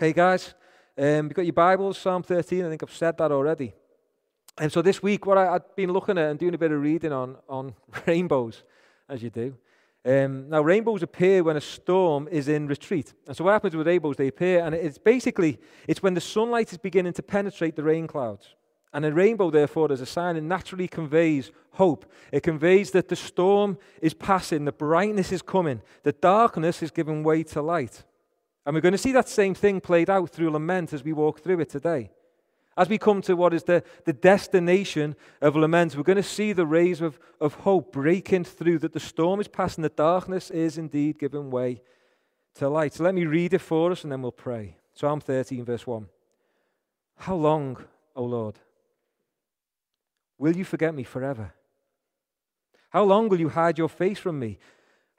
Okay, guys, um, you've got your Bibles, Psalm 13. I think I've said that already. And so this week, what I, had been looking at and doing a bit of reading on, on rainbows, as you do. Um, now, rainbows appear when a storm is in retreat. And so what happens with rainbows? They appear, and it's basically, it's when the sunlight is beginning to penetrate the rain clouds. And a rainbow, therefore, as a sign, it naturally conveys hope. It conveys that the storm is passing, the brightness is coming, the darkness is giving way to light. And we're going to see that same thing played out through lament as we walk through it today. As we come to what is the, the destination of lament, we're going to see the rays of, of hope breaking through, that the storm is passing, the darkness is indeed giving way to light. So let me read it for us and then we'll pray. Psalm 13, verse 1. How long, O Lord, will you forget me forever? How long will you hide your face from me?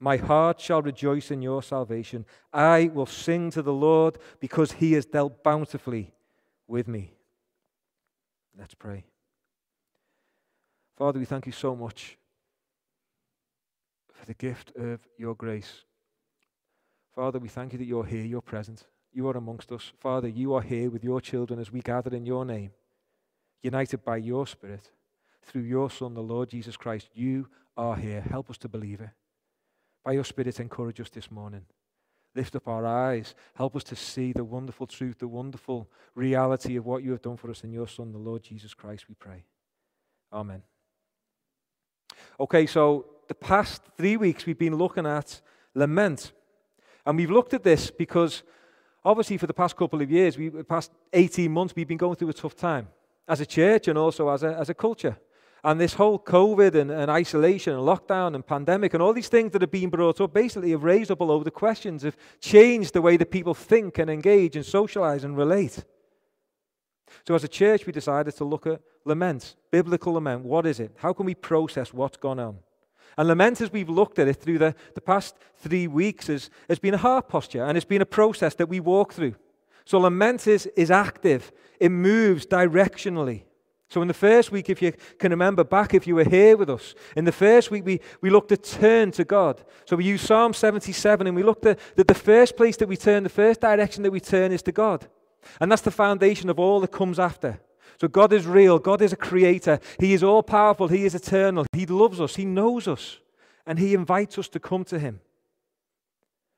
My heart shall rejoice in your salvation. I will sing to the Lord because he has dealt bountifully with me. Let's pray. Father, we thank you so much for the gift of your grace. Father, we thank you that you're here, you're present, you are amongst us. Father, you are here with your children as we gather in your name, united by your Spirit, through your Son, the Lord Jesus Christ. You are here. Help us to believe it. By your Spirit, encourage us this morning. Lift up our eyes. Help us to see the wonderful truth, the wonderful reality of what you have done for us in your Son, the Lord Jesus Christ, we pray. Amen. Okay, so the past three weeks we've been looking at lament. And we've looked at this because obviously for the past couple of years, we, the past 18 months, we've been going through a tough time as a church and also as a, as a culture. And this whole COVID and, and, isolation and lockdown and pandemic and all these things that have been brought up basically have raised up a load of questions, have changed the way that people think and engage and socialize and relate. So, as a church, we decided to look at lament, biblical lament. What is it? How can we process what's gone on? And lament, as we've looked at it through the, the past three weeks, has, has been a heart posture and it's been a process that we walk through. So, lament is, is active, it moves directionally. So, in the first week, if you can remember back, if you were here with us, in the first week, we, we looked at turn to God. So, we used Psalm 77 and we looked at that the first place that we turn, the first direction that we turn is to God. And that's the foundation of all that comes after. So, God is real, God is a creator, He is all powerful, He is eternal, He loves us, He knows us, and He invites us to come to Him.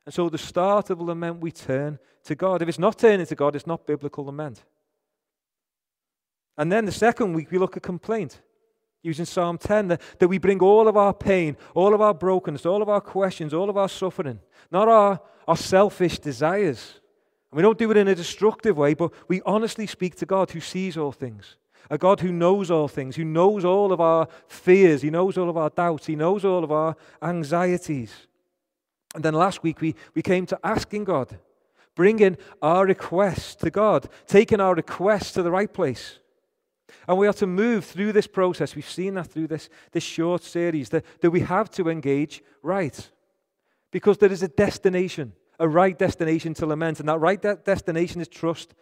And so, the start of lament, we turn to God. If it's not turning to God, it's not biblical lament. And then the second week, we look at complaint using Psalm 10 that, that we bring all of our pain, all of our brokenness, all of our questions, all of our suffering, not our, our selfish desires. And we don't do it in a destructive way, but we honestly speak to God who sees all things, a God who knows all things, who knows all of our fears, He knows all of our doubts, He knows all of our anxieties. And then last week, we, we came to asking God, bringing our requests to God, taking our requests to the right place. And we are to move through this process. We've seen that through this, this short series that, that we have to engage right. Because there is a destination, a right destination to lament. And that right de- destination is trust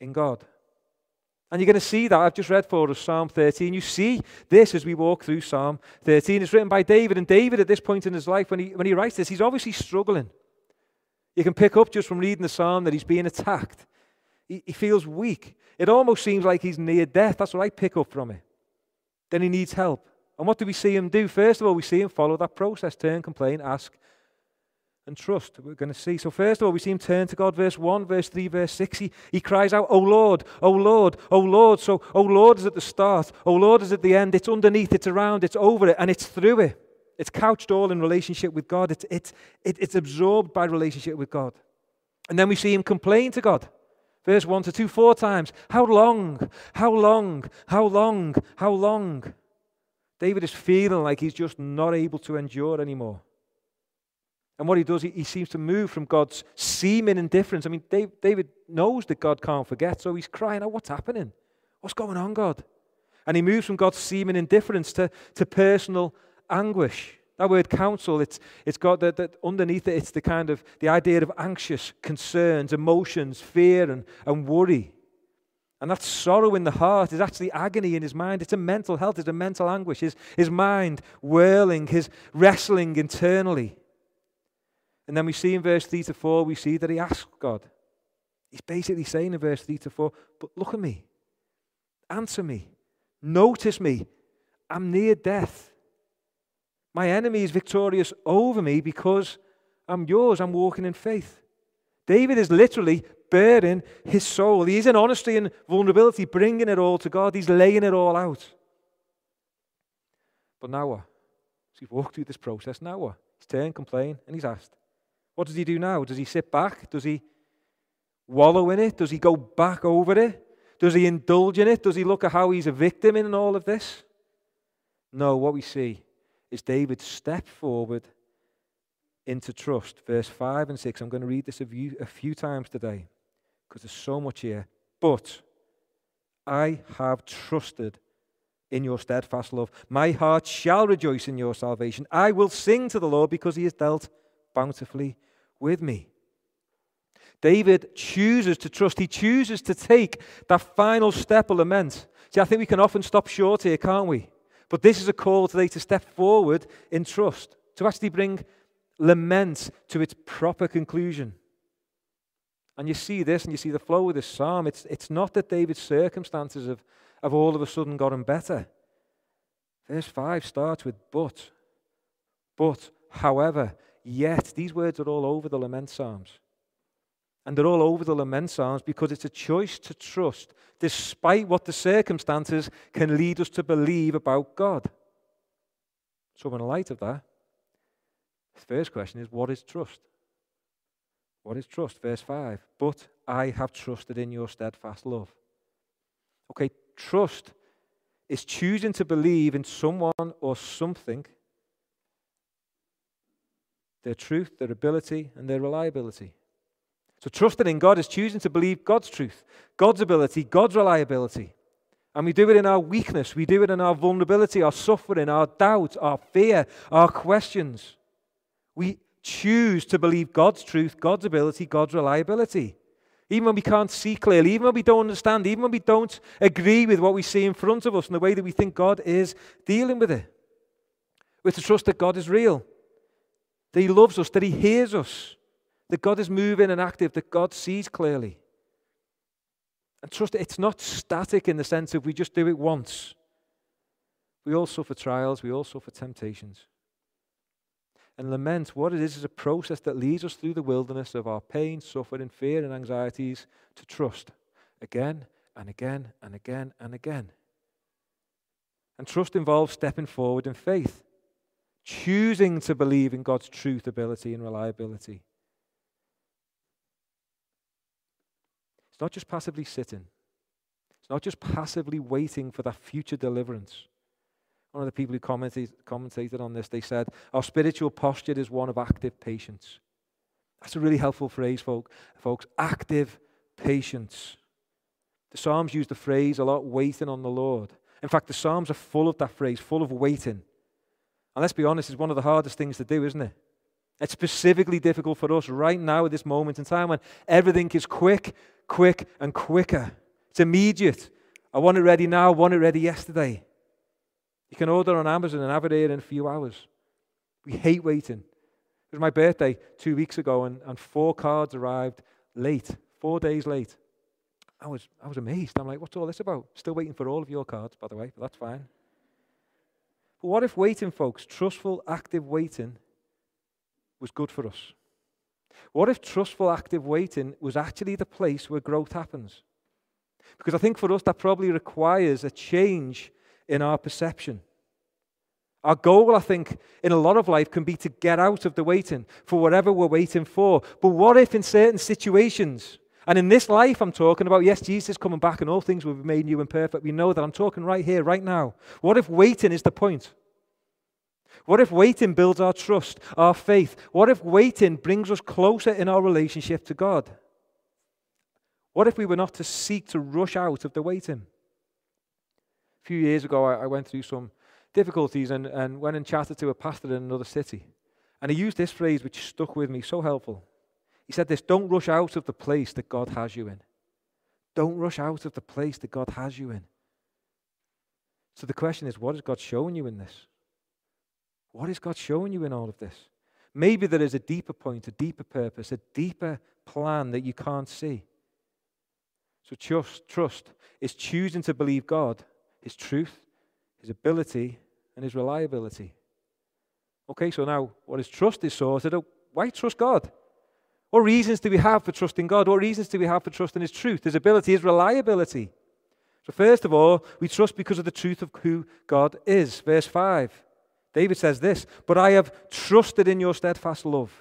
in God. And you're going to see that. I've just read for us Psalm 13. You see this as we walk through Psalm 13. It's written by David. And David, at this point in his life, when he, when he writes this, he's obviously struggling. You can pick up just from reading the psalm that he's being attacked. He, feels weak. It almost seems like he's near death. That's what I pick up from it. Then he needs help. And what do we see him do? First of all, we see him follow that process turn, complain, ask, and trust. We're going to see. So, first of all, we see him turn to God, verse 1, verse 3, verse 6. He, he cries out, Oh Lord, Oh Lord, Oh Lord. So, Oh Lord is at the start, Oh Lord is at the end. It's underneath, it's around, it's over it, and it's through it. It's couched all in relationship with God, it's, it's, it, it's absorbed by relationship with God. And then we see him complain to God. Verse 1 to 2, four times. How long? How long? How long? How long? David is feeling like he's just not able to endure anymore. And what he does, he, he seems to move from God's seeming indifference. I mean, Dave, David knows that God can't forget, so he's crying out, What's happening? What's going on, God? And he moves from God's seeming indifference to, to personal anguish. That word counsel, it's, it's got that, underneath it, it's the kind of the idea of anxious concerns, emotions, fear, and, and worry. And that sorrow in the heart is actually agony in his mind. It's a mental health, it's a mental anguish. His, his mind whirling, his wrestling internally. And then we see in verse 3 to 4, we see that he asks God. He's basically saying in verse 3 to 4, but look at me, answer me, notice me. I'm near death. My enemy is victorious over me because I'm yours. I'm walking in faith. David is literally bearing his soul. He's in honesty and vulnerability, bringing it all to God. He's laying it all out. But now what? So he's walked through this process. Now what? He's turned, complained, and he's asked, what does he do now? Does he sit back? Does he wallow in it? Does he go back over it? Does he indulge in it? Does he look at how he's a victim in all of this? No, what we see is David step forward into trust. Verse 5 and 6. I'm going to read this a few, a few times today because there's so much here. But I have trusted in your steadfast love. My heart shall rejoice in your salvation. I will sing to the Lord because he has dealt bountifully with me. David chooses to trust. He chooses to take that final step of lament. See, I think we can often stop short here, can't we? But this is a call today to step forward in trust, to actually bring lament to its proper conclusion. And you see this and you see the flow of this psalm. It's, it's not that David's circumstances have, have all of a sudden gotten better. Verse 5 starts with but. But, however, Yet, these words are all over the lament psalms. And they're all over the lament psalms because it's a choice to trust despite what the circumstances can lead us to believe about God. So, in light of that, the first question is what is trust? What is trust? Verse 5 But I have trusted in your steadfast love. Okay, trust is choosing to believe in someone or something their truth, their ability, and their reliability. So, trusting in God is choosing to believe God's truth, God's ability, God's reliability. And we do it in our weakness, we do it in our vulnerability, our suffering, our doubt, our fear, our questions. We choose to believe God's truth, God's ability, God's reliability. Even when we can't see clearly, even when we don't understand, even when we don't agree with what we see in front of us and the way that we think God is dealing with it. We're to trust that God is real, that He loves us, that He hears us, that God is moving and active, that God sees clearly. And trust it's not static in the sense of we just do it once. We all suffer trials, we all suffer temptations. And lament, what it is, is a process that leads us through the wilderness of our pain, suffering, fear, and anxieties to trust again and again and again and again. And trust involves stepping forward in faith choosing to believe in God's truth, ability, and reliability. It's not just passively sitting, it's not just passively waiting for that future deliverance. One of the people who commented, commentated on this, they said, Our spiritual posture is one of active patience. That's a really helpful phrase, folk, folks. Active patience. The Psalms use the phrase a lot, waiting on the Lord. In fact, the Psalms are full of that phrase, full of waiting. And let's be honest, it's one of the hardest things to do, isn't it? It's specifically difficult for us right now at this moment in time when everything is quick, quick, and quicker. It's immediate. I want it ready now, I want it ready yesterday. You can order on Amazon and have it here in a few hours. We hate waiting. It was my birthday two weeks ago, and, and four cards arrived late, four days late. I was, I was amazed. I'm like, what's all this about? Still waiting for all of your cards, by the way, but that's fine. But what if waiting, folks, trustful, active waiting, was good for us? What if trustful, active waiting was actually the place where growth happens? Because I think for us, that probably requires a change in our perception. Our goal, I think, in a lot of life can be to get out of the waiting for whatever we're waiting for. But what if in certain situations, and in this life I'm talking about, yes, Jesus coming back and all things will be made new and perfect. We know that. I'm talking right here, right now. What if waiting is the point? What if waiting builds our trust, our faith? What if waiting brings us closer in our relationship to God? What if we were not to seek to rush out of the waiting? A few years ago, I, went through some difficulties and, and went and chatted to a pastor in another city. And he used this phrase which stuck with me, so helpful. He said this Don't rush out of the place that God has you in. Don't rush out of the place that God has you in. So the question is, what has God shown you in this? What is God showing you in all of this? Maybe there is a deeper point, a deeper purpose, a deeper plan that you can't see. So trust, trust is choosing to believe God, His truth, His ability, and His reliability. Okay, so now what is trust is sorted. Why trust God? What reasons do we have for trusting God? What reasons do we have for trusting His truth, His ability, His reliability? So, first of all, we trust because of the truth of who God is. Verse 5. David says this, but I have trusted in your steadfast love.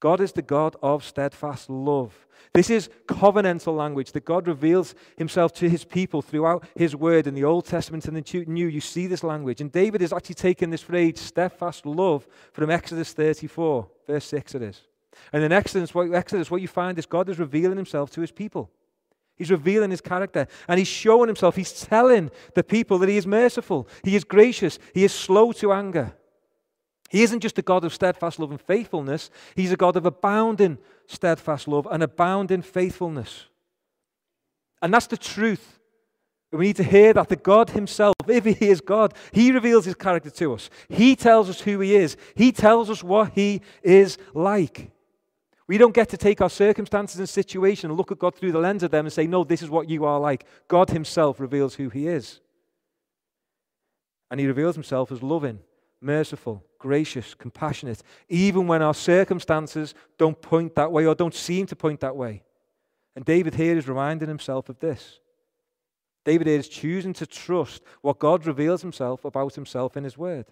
God is the God of steadfast love. This is covenantal language that God reveals himself to his people throughout his word in the Old Testament and the New. You see this language. And David is actually taking this phrase, steadfast love, from Exodus 34, verse 6 it is. And in Exodus what, Exodus, what you find is God is revealing himself to his people. He's revealing his character and he's showing himself. He's telling the people that he is merciful, he is gracious, he is slow to anger. He isn't just a God of steadfast love and faithfulness, he's a God of abounding steadfast love and abounding faithfulness. And that's the truth. We need to hear that the God Himself, if He is God, He reveals His character to us. He tells us who He is. He tells us what He is like. We don't get to take our circumstances and situation and look at God through the lens of them and say, No, this is what you are like. God Himself reveals who He is. And He reveals Himself as loving, merciful, gracious, compassionate, even when our circumstances don't point that way or don't seem to point that way. And David here is reminding himself of this. David here is choosing to trust what God reveals Himself about Himself in His Word.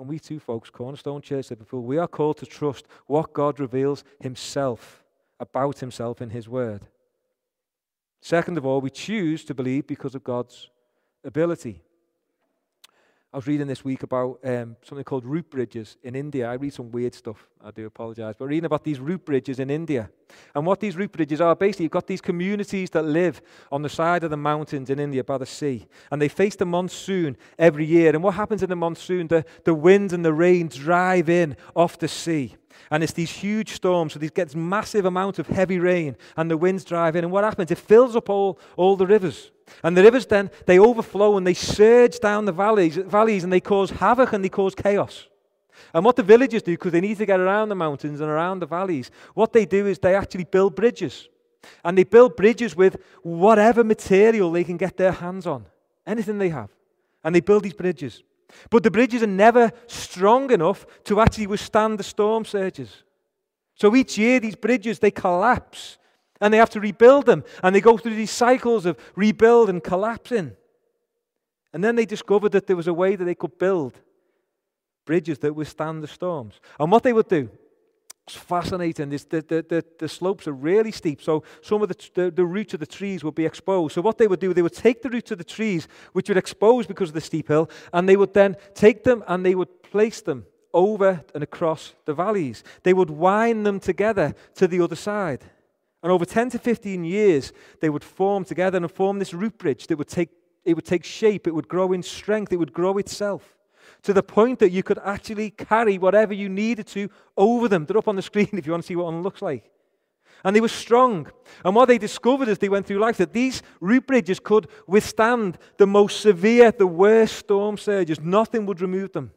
And we too, folks, Cornerstone Church Liverpool, we are called to trust what God reveals Himself about Himself in His Word. Second of all, we choose to believe because of God's ability. I was reading this week about um, something called root bridges in India. I read some weird stuff. I do apologize. But reading about these root bridges in India. And what these root bridges are basically, you've got these communities that live on the side of the mountains in India by the sea. And they face the monsoon every year. And what happens in the monsoon? The, the wind and the rain drive in off the sea. And it's these huge storms. So these gets massive amount of heavy rain. And the winds drive in. And what happens? It fills up all, all the rivers. And the rivers then, they overflow and they surge down the valleys, valleys and they cause havoc and they cause chaos. And what the villagers do, because they need to get around the mountains and around the valleys, what they do is they actually build bridges. And they build bridges with whatever material they can get their hands on, anything they have. And they build these bridges. But the bridges are never strong enough to actually withstand the storm surges. So each year, these bridges, they collapse and they have to rebuild them. And they go through these cycles of rebuild and collapsing. And then they discovered that there was a way that they could build bridges that withstand the storms. And what they would do, it's fascinating. This, the, the, the, the, slopes are really steep, so some of the, the, the roots of the trees would be exposed. So what they would do, they would take the roots of the trees, which were exposed because of the steep hill, and they would then take them and they would place them over and across the valleys. They would wind them together to the other side. And over 10 to 15 years, they would form together and form this root bridge that would take, it would take shape, it would grow in strength, it would grow itself to the point that you could actually carry whatever you needed to over them. They're up on the screen if you want to see what one looks like. And they were strong. And what they discovered as they went through life, that these root bridges could withstand the most severe, the worst storm surges. Nothing would remove them.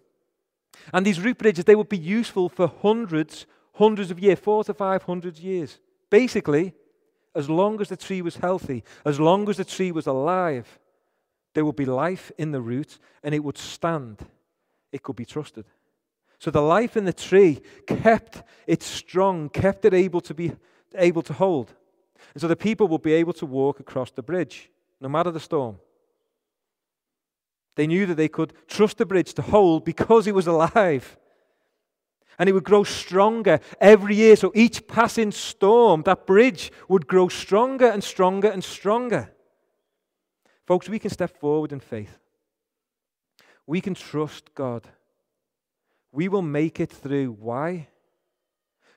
And these root bridges, they would be useful for hundreds, hundreds of years, four to five hundred years. Basically, as long as the tree was healthy, as long as the tree was alive, there would be life in the root and it would stand. It could be trusted. So the life in the tree kept it strong, kept it able to be able to hold. And so the people would be able to walk across the bridge, no matter the storm. They knew that they could trust the bridge to hold because it was alive. And it would grow stronger every year. So each passing storm, that bridge would grow stronger and stronger and stronger. Folks, we can step forward in faith. We can trust God. We will make it through. Why?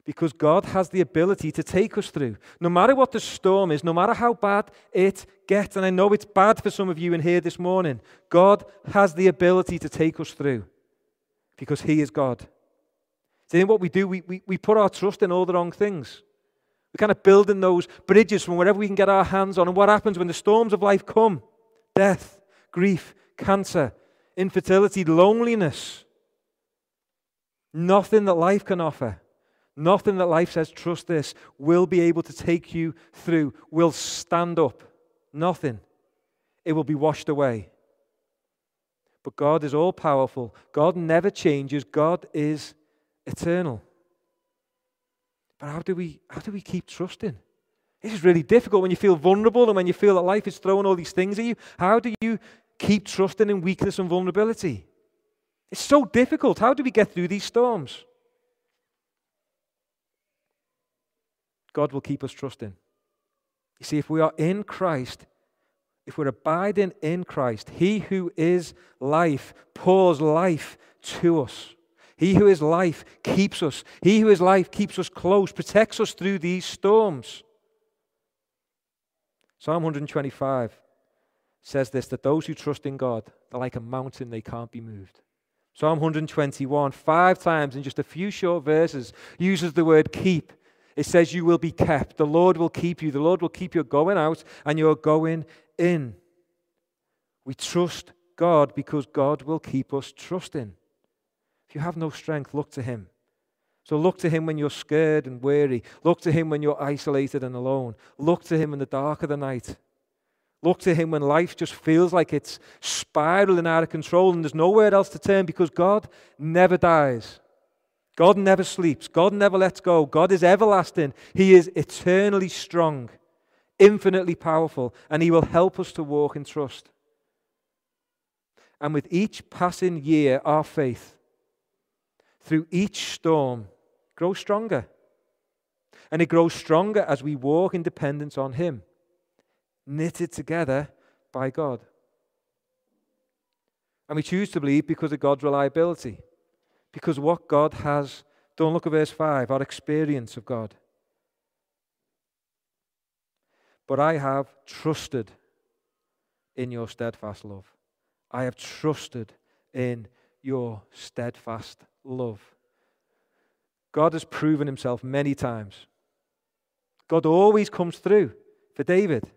Because God has the ability to take us through. No matter what the storm is, no matter how bad it gets, and I know it's bad for some of you in here this morning, God has the ability to take us through because He is God. See, what we do, we, we, we put our trust in all the wrong things. We're kind of building those bridges from wherever we can get our hands on. And what happens when the storms of life come? Death, grief, cancer, infertility, loneliness. Nothing that life can offer, nothing that life says, trust this, will be able to take you through, will stand up. Nothing. It will be washed away. But God is all powerful. God never changes. God is eternal. But how do we how do we keep trusting? This is really difficult when you feel vulnerable and when you feel that life is throwing all these things at you. How do you keep trusting in weakness and vulnerability? It's so difficult. How do we get through these storms? God will keep us trusting. You see, if we are in Christ, if we're abiding in Christ, He who is life pours life to us. He who is life keeps us. He who is life keeps us close, protects us through these storms. Psalm 125 says this that those who trust in God, they're like a mountain, they can't be moved. Psalm 121, five times in just a few short verses, uses the word keep. It says, You will be kept. The Lord will keep you. The Lord will keep your going out and your going in. We trust God because God will keep us trusting. If you have no strength, look to Him. So look to Him when you're scared and weary. Look to Him when you're isolated and alone. Look to Him in the dark of the night. Look to Him when life just feels like it's spiraling out of control and there's nowhere else to turn because God never dies. God never sleeps. God never lets go. God is everlasting. He is eternally strong, infinitely powerful, and He will help us to walk in trust. And with each passing year, our faith through each storm grows stronger. And it grows stronger as we walk in dependence on Him, knitted together by God. And we choose to believe because of God's reliability, because what God has done. Look at verse 5 our experience of God. But I have trusted in your steadfast love. I have trusted in your steadfast love. God has proven himself many times. God always comes through for David.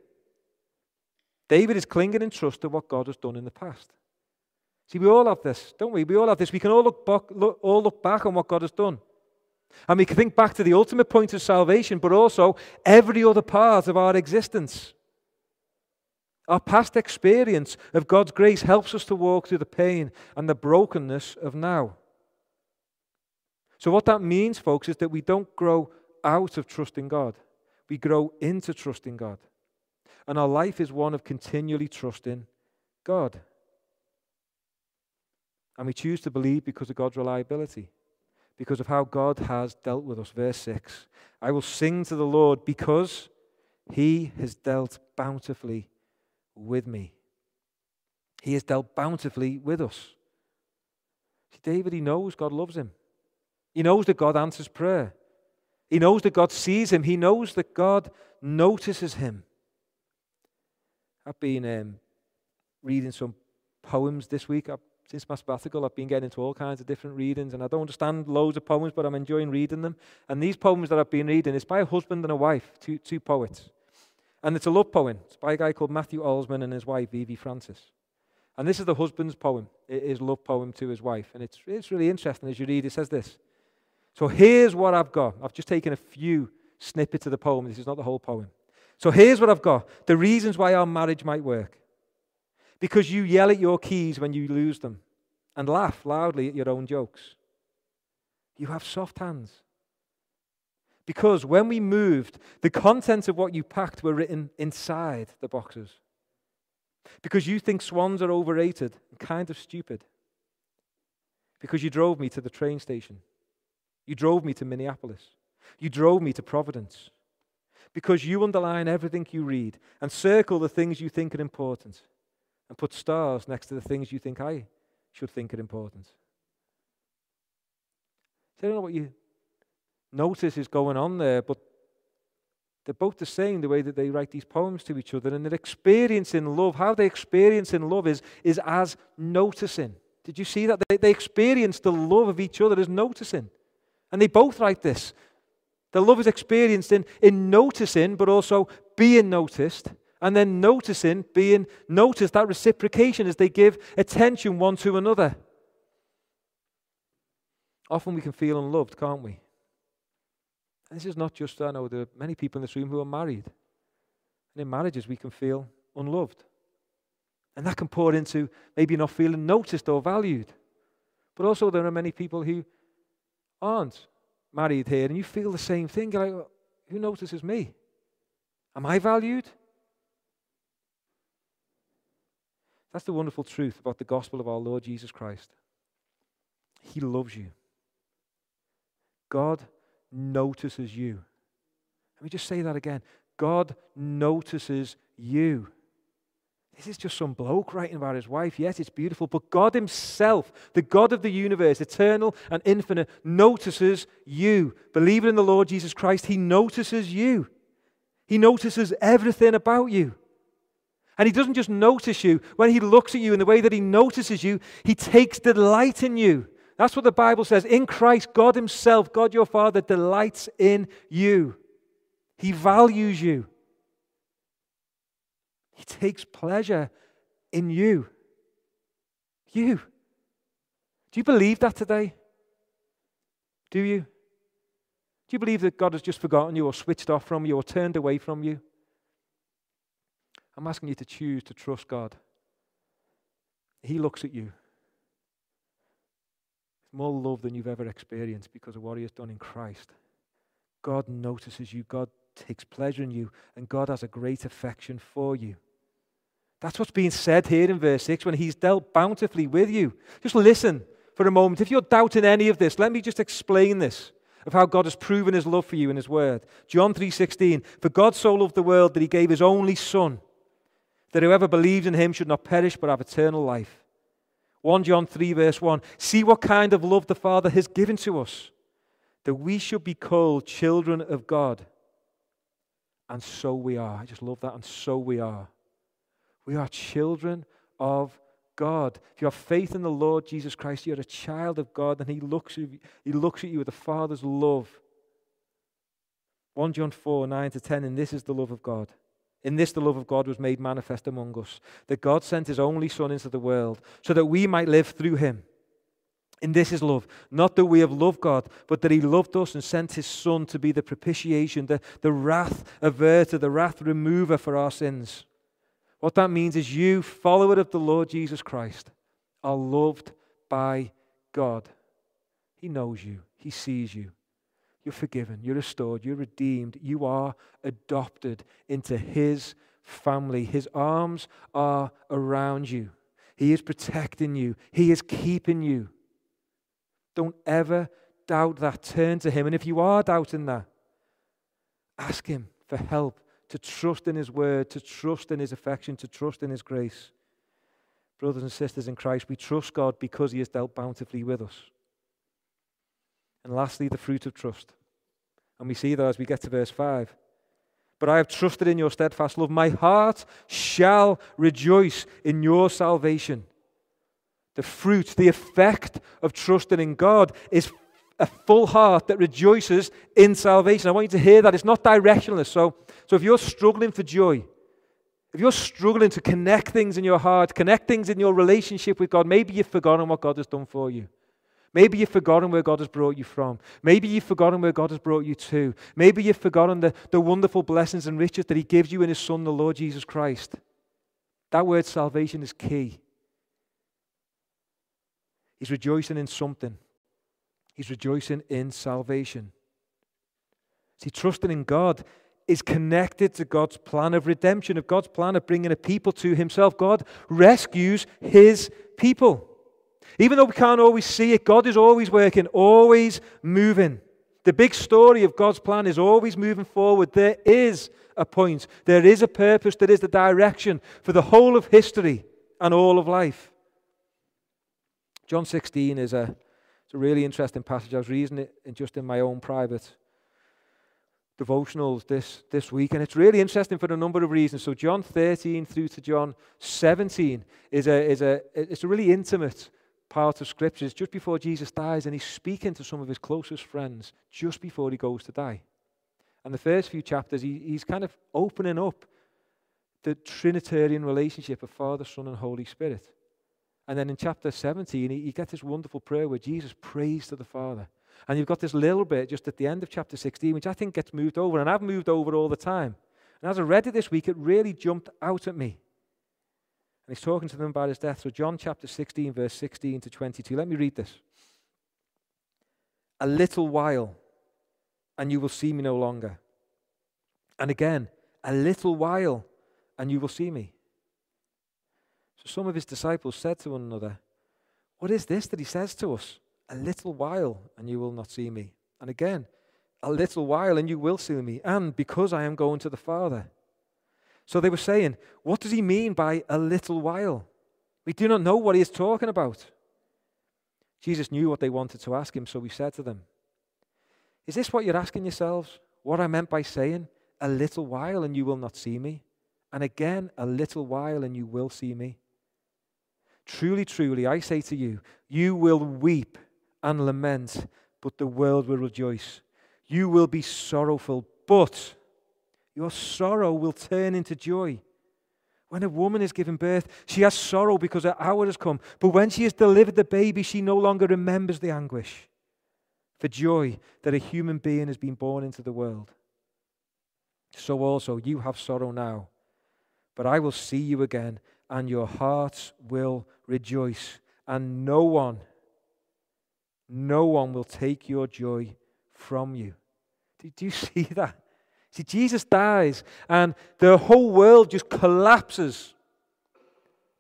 David is clinging in trust to what God has done in the past. See, we all have this, don't we? We all have this. We can all look back, look, all look back on what God has done. And we can think back to the ultimate point of salvation, but also every other part of our existence. Our past experience of God's grace helps us to walk through the pain and the brokenness of now. So, what that means, folks, is that we don't grow out of trusting God, we grow into trusting God. And our life is one of continually trusting God. And we choose to believe because of God's reliability, because of how God has dealt with us. Verse 6 I will sing to the Lord because he has dealt bountifully with me. He has dealt bountifully with us. See, David, he knows God loves him. He knows that God answers prayer. He knows that God sees him. He knows that God notices him. I've been um, reading some poems this week. I've, since my sabbatical, I've been getting into all kinds of different readings, and I don't understand loads of poems, but I'm enjoying reading them. And these poems that I've been reading is by a husband and a wife, two, two poets. And it's a love poem. It's by a guy called Matthew Olzmann and his wife, Vievee Francis. And this is the husband's poem, his love poem to his wife. And it's, it's really interesting as you read. It says this So here's what I've got. I've just taken a few snippets of the poem. This is not the whole poem. So here's what I've got the reasons why our marriage might work. Because you yell at your keys when you lose them and laugh loudly at your own jokes. You have soft hands. Because when we moved, the contents of what you packed were written inside the boxes. Because you think swans are overrated and kind of stupid. Because you drove me to the train station. You drove me to Minneapolis. You drove me to Providence. Because you underline everything you read and circle the things you think are important and put stars next to the things you think I should think are important. So I don't know what you notice is going on there, but they're both the same the way that they write these poems to each other. And their experience in love, how they experience in love is, is as noticing. Did you see that? They, they experience the love of each other as noticing. And they both write this. The love is experienced in, in noticing, but also being noticed. And then noticing, being noticed, that reciprocation as they give attention one to another. Often we can feel unloved, can't we? This is not just, I know there are many people in this room who are married. And in marriages, we can feel unloved. And that can pour into maybe not feeling noticed or valued. But also, there are many people who aren't married here, and you feel the same thing. You're like, who notices me? Am I valued? That's the wonderful truth about the gospel of our Lord Jesus Christ. He loves you. God notices you. Let me just say that again. God notices you. This is just some bloke writing about his wife. Yes, it's beautiful, but God Himself, the God of the universe, eternal and infinite, notices you. Believe in the Lord Jesus Christ, He notices you. He notices everything about you. And He doesn't just notice you. When He looks at you in the way that He notices you, He takes delight in you. That's what the Bible says. In Christ, God Himself, God your Father, delights in you. He values you. He takes pleasure in you. You. Do you believe that today? Do you? Do you believe that God has just forgotten you or switched off from you or turned away from you? I'm asking you to choose to trust God. He looks at you more love than you've ever experienced because of what He has done in Christ. God notices you, God takes pleasure in you, and God has a great affection for you. That's what's being said here in verse 6 when He's dealt bountifully with you. Just listen for a moment. If you're doubting any of this, let me just explain this of how God has proven his love for you in his word. John 3:16 For God so loved the world that he gave his only son that whoever believes in him should not perish but have eternal life. 1 John 3, verse 1. See what kind of love the Father has given to us, that we should be called children of God. And so we are. I just love that. And so we are. We are children of God. If you have faith in the Lord Jesus Christ, you're a child of God, and He looks at you, he looks at you with the Father's love. 1 John 4, 9 to 10, and this is the love of God in this, the love of God was made manifest among us, that God sent his only Son into the world so that we might live through him. In this is love, not that we have loved God, but that he loved us and sent his Son to be the propitiation, the, the wrath averter, the wrath remover for our sins. What that means is you, follower of the Lord Jesus Christ, are loved by God. He knows you, he sees you, you're forgiven, you're restored, you're redeemed, you are adopted into His family. His arms are around you, He is protecting you, He is keeping you. Don't ever doubt that. Turn to Him. And if you are doubting that, ask Him for help to trust in His word, to trust in His affection, to trust in His grace. Brothers and sisters in Christ, we trust God because He has dealt bountifully with us. And lastly, the fruit of trust. And we see that as we get to verse 5. But I have trusted in your steadfast love. My heart shall rejoice in your salvation. The fruit, the effect of trusting in God is a full heart that rejoices in salvation. I want you to hear that. It's not directionless. So, so if you're struggling for joy, if you're struggling to connect things in your heart, connect things in your relationship with God, maybe you've forgotten what God has done for you. Maybe you've forgotten where God has brought you from. Maybe you've forgotten where God has brought you to. Maybe you've forgotten the, the wonderful blessings and riches that He gives you in His Son, the Lord Jesus Christ. That word salvation is key. He's rejoicing in something, He's rejoicing in salvation. See, trusting in God is connected to God's plan of redemption, of God's plan of bringing a people to Himself. God rescues His people. Even though we can't always see it, God is always working, always moving. The big story of God's plan is always moving forward. There is a point, there is a purpose, there is the direction for the whole of history and all of life. John 16 is a, it's a really interesting passage. I was reading it just in my own private devotionals this, this week, and it's really interesting for a number of reasons. So, John 13 through to John 17 is a, is a, it's a really intimate part of Scripture. It's just before Jesus dies, and he's speaking to some of his closest friends just before he goes to die. And the first few chapters, he, he's kind of opening up the Trinitarian relationship of Father, Son, and Holy Spirit. And then in chapter 17, you get this wonderful prayer where Jesus prays to the Father. And you've got this little bit just at the end of chapter 16, which I think gets moved over, and I've moved over all the time. And as I read it this week, it really jumped out at me. And he's talking to them about his death. So, John chapter 16, verse 16 to 22. Let me read this. A little while, and you will see me no longer. And again, a little while, and you will see me. So, some of his disciples said to one another, What is this that he says to us? A little while, and you will not see me. And again, a little while, and you will see me. And because I am going to the Father. So they were saying, What does he mean by a little while? We do not know what he is talking about. Jesus knew what they wanted to ask him, so he said to them, Is this what you're asking yourselves? What I meant by saying, A little while and you will not see me? And again, a little while and you will see me? Truly, truly, I say to you, you will weep and lament, but the world will rejoice. You will be sorrowful, but your sorrow will turn into joy. When a woman is giving birth, she has sorrow because her hour has come. But when she has delivered the baby, she no longer remembers the anguish for joy that a human being has been born into the world. So also you have sorrow now, but I will see you again, and your hearts will rejoice, and no one, no one will take your joy from you. Do you see that? See, Jesus dies and the whole world just collapses.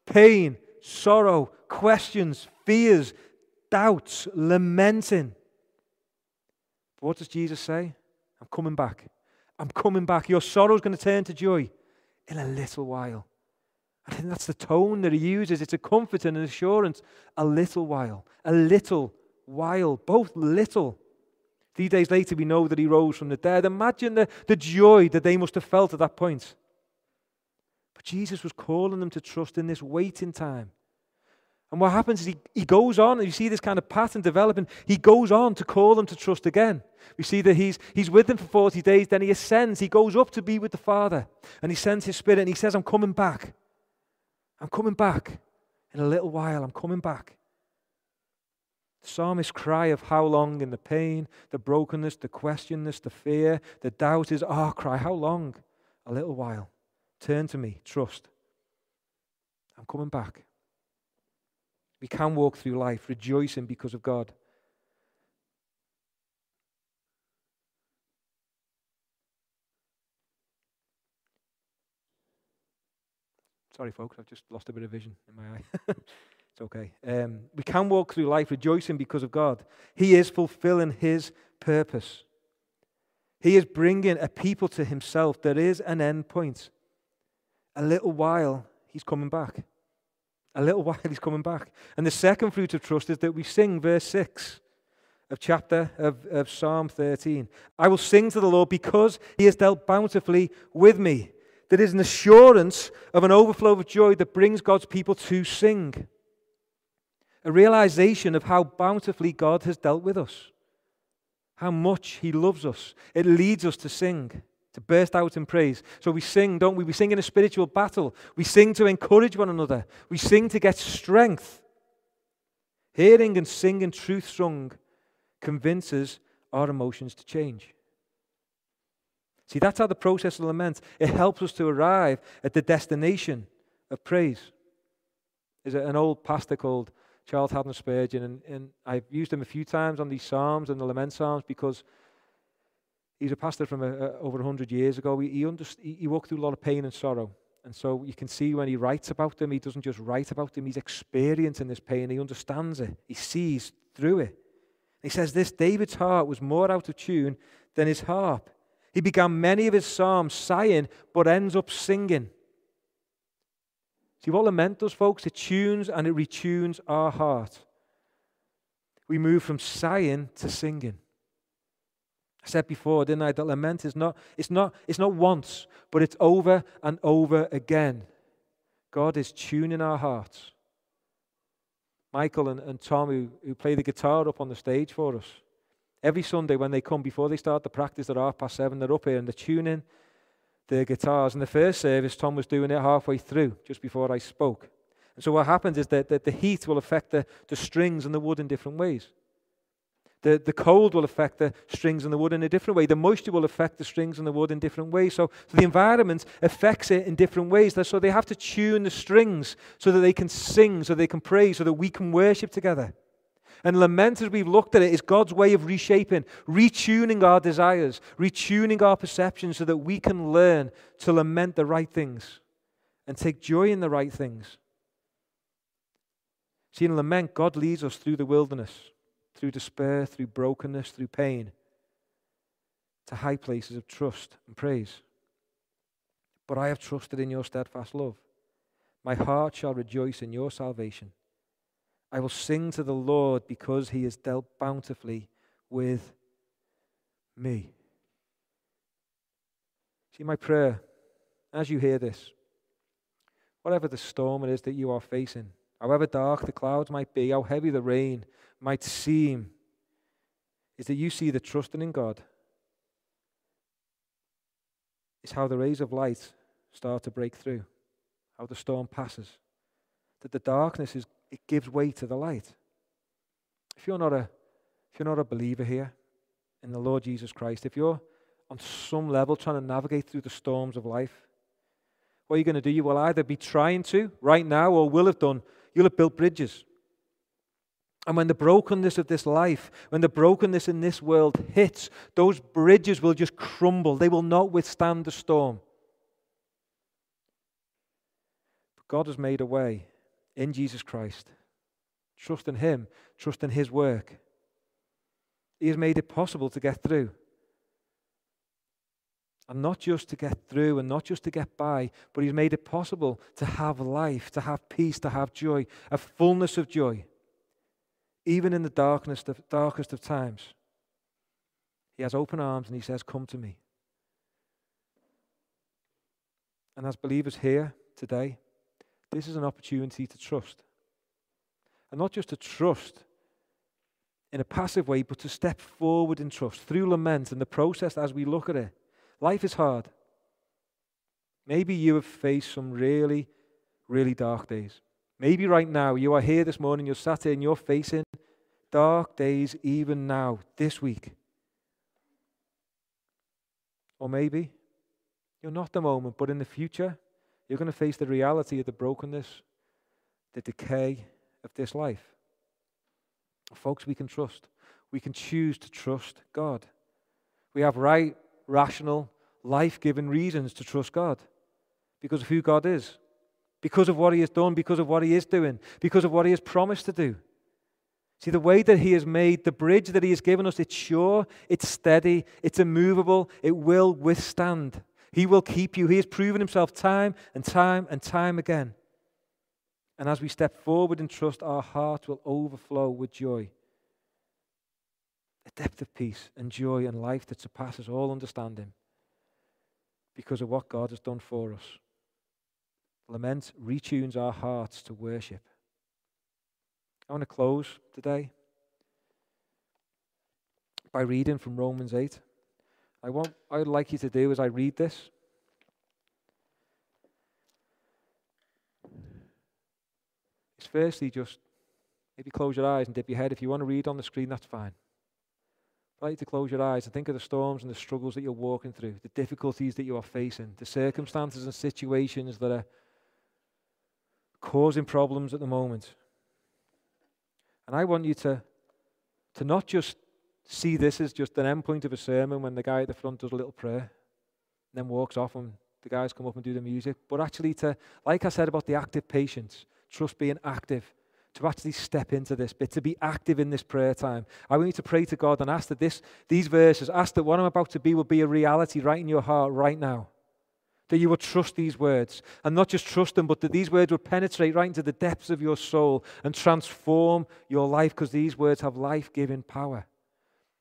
Pain, sorrow, questions, fears, doubts, lamenting. What does Jesus say? I'm coming back. I'm coming back. Your sorrow is going to turn to joy in a little while. I think that's the tone that he uses. It's a comfort and an assurance. A little while. A little while. Both little. Three days later, we know that he rose from the dead. Imagine the, the joy that they must have felt at that point. But Jesus was calling them to trust in this waiting time. And what happens is he, he goes on, and you see this kind of pattern developing. He goes on to call them to trust again. We see that he's, he's with them for 40 days, then he ascends. He goes up to be with the Father, and he sends his Spirit, and he says, I'm coming back. I'm coming back. In a little while, I'm coming back. The psalmist's cry of how long in the pain, the brokenness, the questionness, the fear, the doubt is our oh, cry. How long? A little while. Turn to me. Trust. I'm coming back. We can walk through life rejoicing because of God. Sorry, folks, I've just lost a bit of vision in my eye. It's okay. Um, we can walk through life rejoicing because of God. He is fulfilling His purpose. He is bringing a people to Himself. There is an end point. A little while, He's coming back. A little while, He's coming back. And the second fruit of trust is that we sing verse 6 of chapter of, of Psalm 13. I will sing to the Lord because He has dealt bountifully with me. There is an assurance of an overflow of joy that brings God's people to sing a realization of how bountifully God has dealt with us, how much He loves us. It leads us to sing, to burst out in praise. So we sing, don't we? We sing in a spiritual battle. We sing to encourage one another. We sing to get strength. Hearing and singing truth sung convinces our emotions to change. See, that's how the process of lament. It helps us to arrive at the destination of praise. There's an old pastor called Charles Haddon Spurgeon, and, and I've used him a few times on these psalms and the lament psalms because he's a pastor from a, a, over 100 years ago. He, he, he, he walked through a lot of pain and sorrow. And so you can see when he writes about them, he doesn't just write about them, he's experiencing this pain. He understands it, he sees through it. He says this David's heart was more out of tune than his harp. He began many of his psalms sighing, but ends up singing. See what lament does, folks? It tunes and it retunes our heart we move from sighing to singing. I said before, didn't I, that lament is not, it's not, it's not once, but it's over and over again. God is tuning our hearts. Michael and, and Tom, who, who play the guitar up on the stage for us, every Sunday when they come, before they start the practice at half past seven, they're up here and they're tuning their guitars. In the first service, Tom was doing it halfway through, just before I spoke. And so what happens is that, that the heat will affect the, the strings and the wood in different ways. The, the cold will affect the strings and the wood in a different way. The moisture will affect the strings and the wood in different ways. So, so the environment affects it in different ways. So they have to tune the strings so that they can sing, so they can pray, so that we can worship together. And lament, as we've looked at it, is God's way of reshaping, retuning our desires, retuning our perceptions so that we can learn to lament the right things and take joy in the right things. See, in lament, God leads us through the wilderness through despair, through brokenness, through pain, to high places of trust and praise. But I have trusted in your steadfast love. My heart shall rejoice in your salvation. I will sing to the Lord because he has dealt bountifully with me. See, my prayer, as you hear this, whatever the storm it is that you are facing, however dark the clouds might be, how heavy the rain might seem is that you see the trusting in God is how the rays of light start to break through, how the storm passes, that the darkness is it gives way to the light. If you're not a if you're not a believer here in the Lord Jesus Christ, if you're on some level trying to navigate through the storms of life, what are you going to do? You will either be trying to right now or will have done. You'll have built bridges. And when the brokenness of this life, when the brokenness in this world hits, those bridges will just crumble. They will not withstand the storm. But God has made a way in Jesus Christ. Trust in Him, trust in His work. He has made it possible to get through. And not just to get through and not just to get by, but He's made it possible to have life, to have peace, to have joy, a fullness of joy even in the darkest of, darkest of times. He has open arms and he says, Come to me. And as believers here today, this is an opportunity to trust. And not just to trust in a passive way, but to step forward in trust through lament and the process as we look at it. Life is hard. Maybe you have faced some really, really dark days. Maybe right now you are here this morning, you're sat here and you're facing dark days even now, this week. Or maybe you're not the moment, but in the future, you're going to face the reality of the brokenness, the decay of this life. Folks, we can trust. We can choose to trust God. We have right, rational, life giving reasons to trust God because of who God is because of what he has done, because of what he is doing, because of what he has promised to do. See, the way that he has made the bridge that he has given us, it's sure, it's steady, it's immovable, it will withstand. He will keep you. He has proven himself time and time and time again. And as we step forward in trust, our hearts will overflow with joy. A depth of peace and joy and life that surpasses all understanding because of what God has done for us. Lament retunes our hearts to worship. I want to close today by reading from Romans 8. I want I'd like you to do as I read this. Is firstly just maybe close your eyes and dip your head. If you want to read on the screen, that's fine. I'd like you to close your eyes and think of the storms and the struggles that you're walking through, the difficulties that you are facing, the circumstances and situations that are causing problems at the moment. And I want you to, to not just see this as just an end point of a sermon when the guy at the front does a little prayer and then walks off and the guys come up and do the music, but actually to, like I said about the active patience, trust being active, to actually step into this bit, to be active in this prayer time. I want you to pray to God and ask that this, these verses, ask that what I'm about to be will be a reality right in your heart right now. That you will trust these words and not just trust them, but that these words will penetrate right into the depths of your soul and transform your life because these words have life giving power.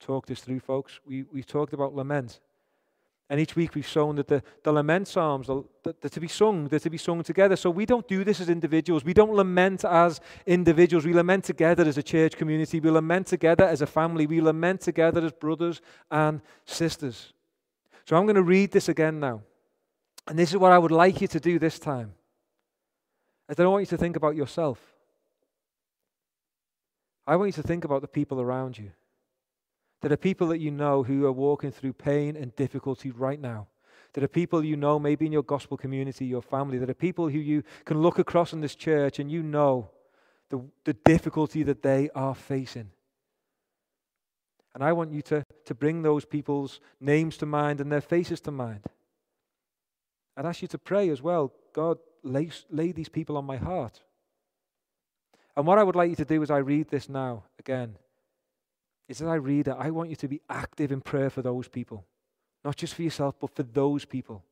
talked this through, folks, we, we've talked about lament. And each week we've shown that the, the lament psalms, they're to be sung, they're to be sung together. So we don't do this as individuals. We don't lament as individuals. We lament together as a church community. We lament together as a family. We lament together as brothers and sisters. So I'm going to read this again now. And this is what I would like you to do this time. I don't want you to think about yourself. I want you to think about the people around you. There are people that you know who are walking through pain and difficulty right now. There are people you know, maybe in your gospel community, your family. There are people who you can look across in this church and you know the, the difficulty that they are facing. And I want you to, to bring those people's names to mind and their faces to mind. I'd ask you to pray as well God, lay, lay these people on my heart. And what I would like you to do as I read this now, again, is as I read it, I want you to be active in prayer for those people. Not just for yourself, but for those people.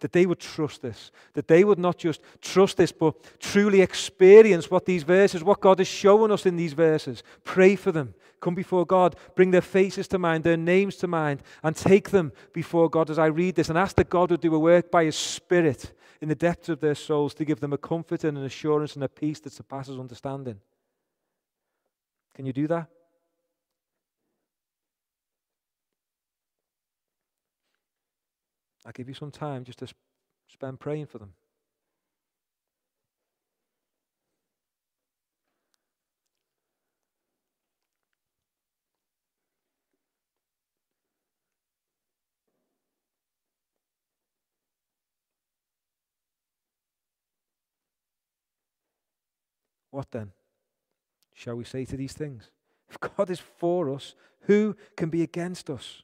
That they would trust this. That they would not just trust this, but truly experience what these verses, what God is showing us in these verses. Pray for them. Come before God. Bring their faces to mind, their names to mind, and take them before God as I read this and ask that God would do a work by His Spirit in the depths of their souls to give them a comfort and an assurance and a peace that surpasses understanding. Can you do that? I'll give you some time just to spend praying for them. What then? Shall we say to these things? If God is for us, who can be against us?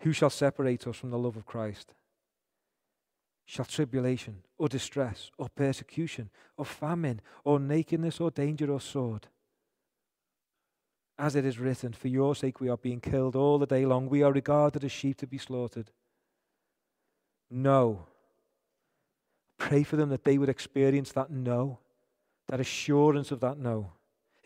Who shall separate us from the love of Christ? Shall tribulation, or distress, or persecution, or famine, or nakedness, or danger, or sword? As it is written, For your sake we are being killed all the day long. We are regarded as sheep to be slaughtered. No. Pray for them that they would experience that no, that assurance of that no.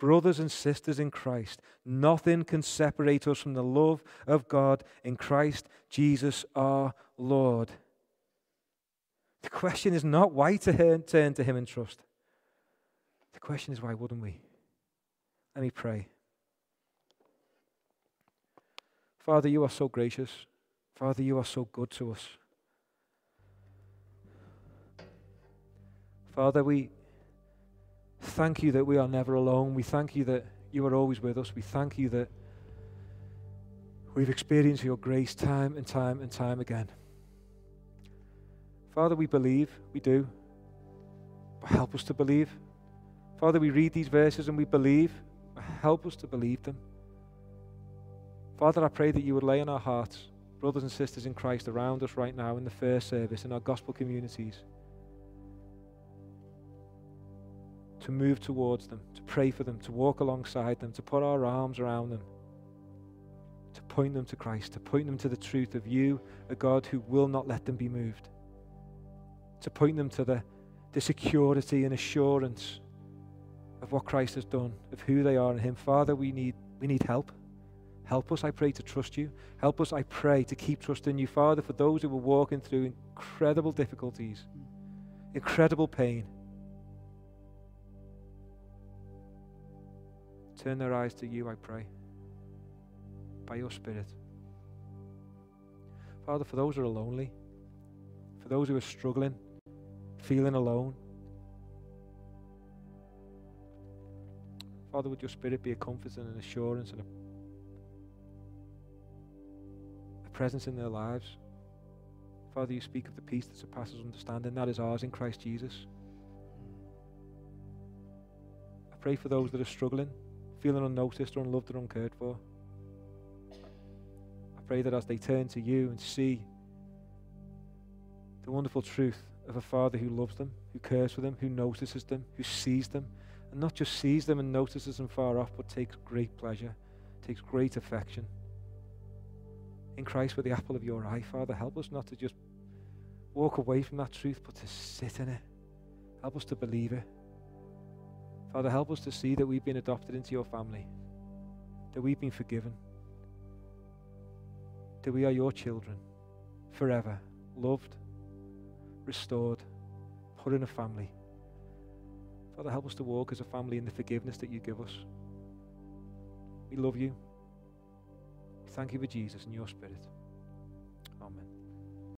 brothers and sisters in Christ, nothing can separate us from the love of God in Christ Jesus our Lord. The question is not why to turn to Him in trust. The question is why wouldn't we? Let me pray. Father, you are so gracious. Father, you are so good to us. Father, we thank you that we are never alone. We thank you that you are always with us. We thank you that we've experienced your grace time and time and time again. Father, we believe, we do. But help us to believe. Father, we read these verses and we believe. But Help us to believe them. Father, I pray that you would lay on our hearts, brothers and sisters in Christ around us right now in the first service, in our gospel communities, to move towards them, to pray for them, to walk alongside them, to put our arms around them, to point them to Christ, to point them to the truth of you, a God who will not let them be moved, to point them to the, the security and assurance of what Christ has done, of who they are in Him. Father, we need, we need help. Help us, I pray, to trust you. Help us, I pray, to keep trusting you. Father, for those who are walking through incredible difficulties, incredible pain, turn their eyes to you, I pray, by your Spirit. Father, for those who are lonely, for those who are struggling, feeling alone, Father, would your Spirit be a comfort and an assurance and a, a presence in their lives? Father, you speak of the peace that surpasses understanding. That is ours in Christ Jesus. I pray for those that are struggling, feeling unnoticed or unloved or uncared for. I pray that as they turn to you and see the wonderful truth of a Father who loves them, who cares for them, who notices them, who sees them, and not just sees them and notices them far off, but takes great pleasure, takes great affection. In Christ, with the apple of your eye, Father, help us not to just walk away from that truth, but to sit in it. Help us to believe it. Father, help us to see that we've been adopted into your family, that we've been forgiven, that we are your children forever, loved, restored, put in a family. Father, help us to walk as a family in the forgiveness that you give us. We love you. Thank you for Jesus and your Spirit.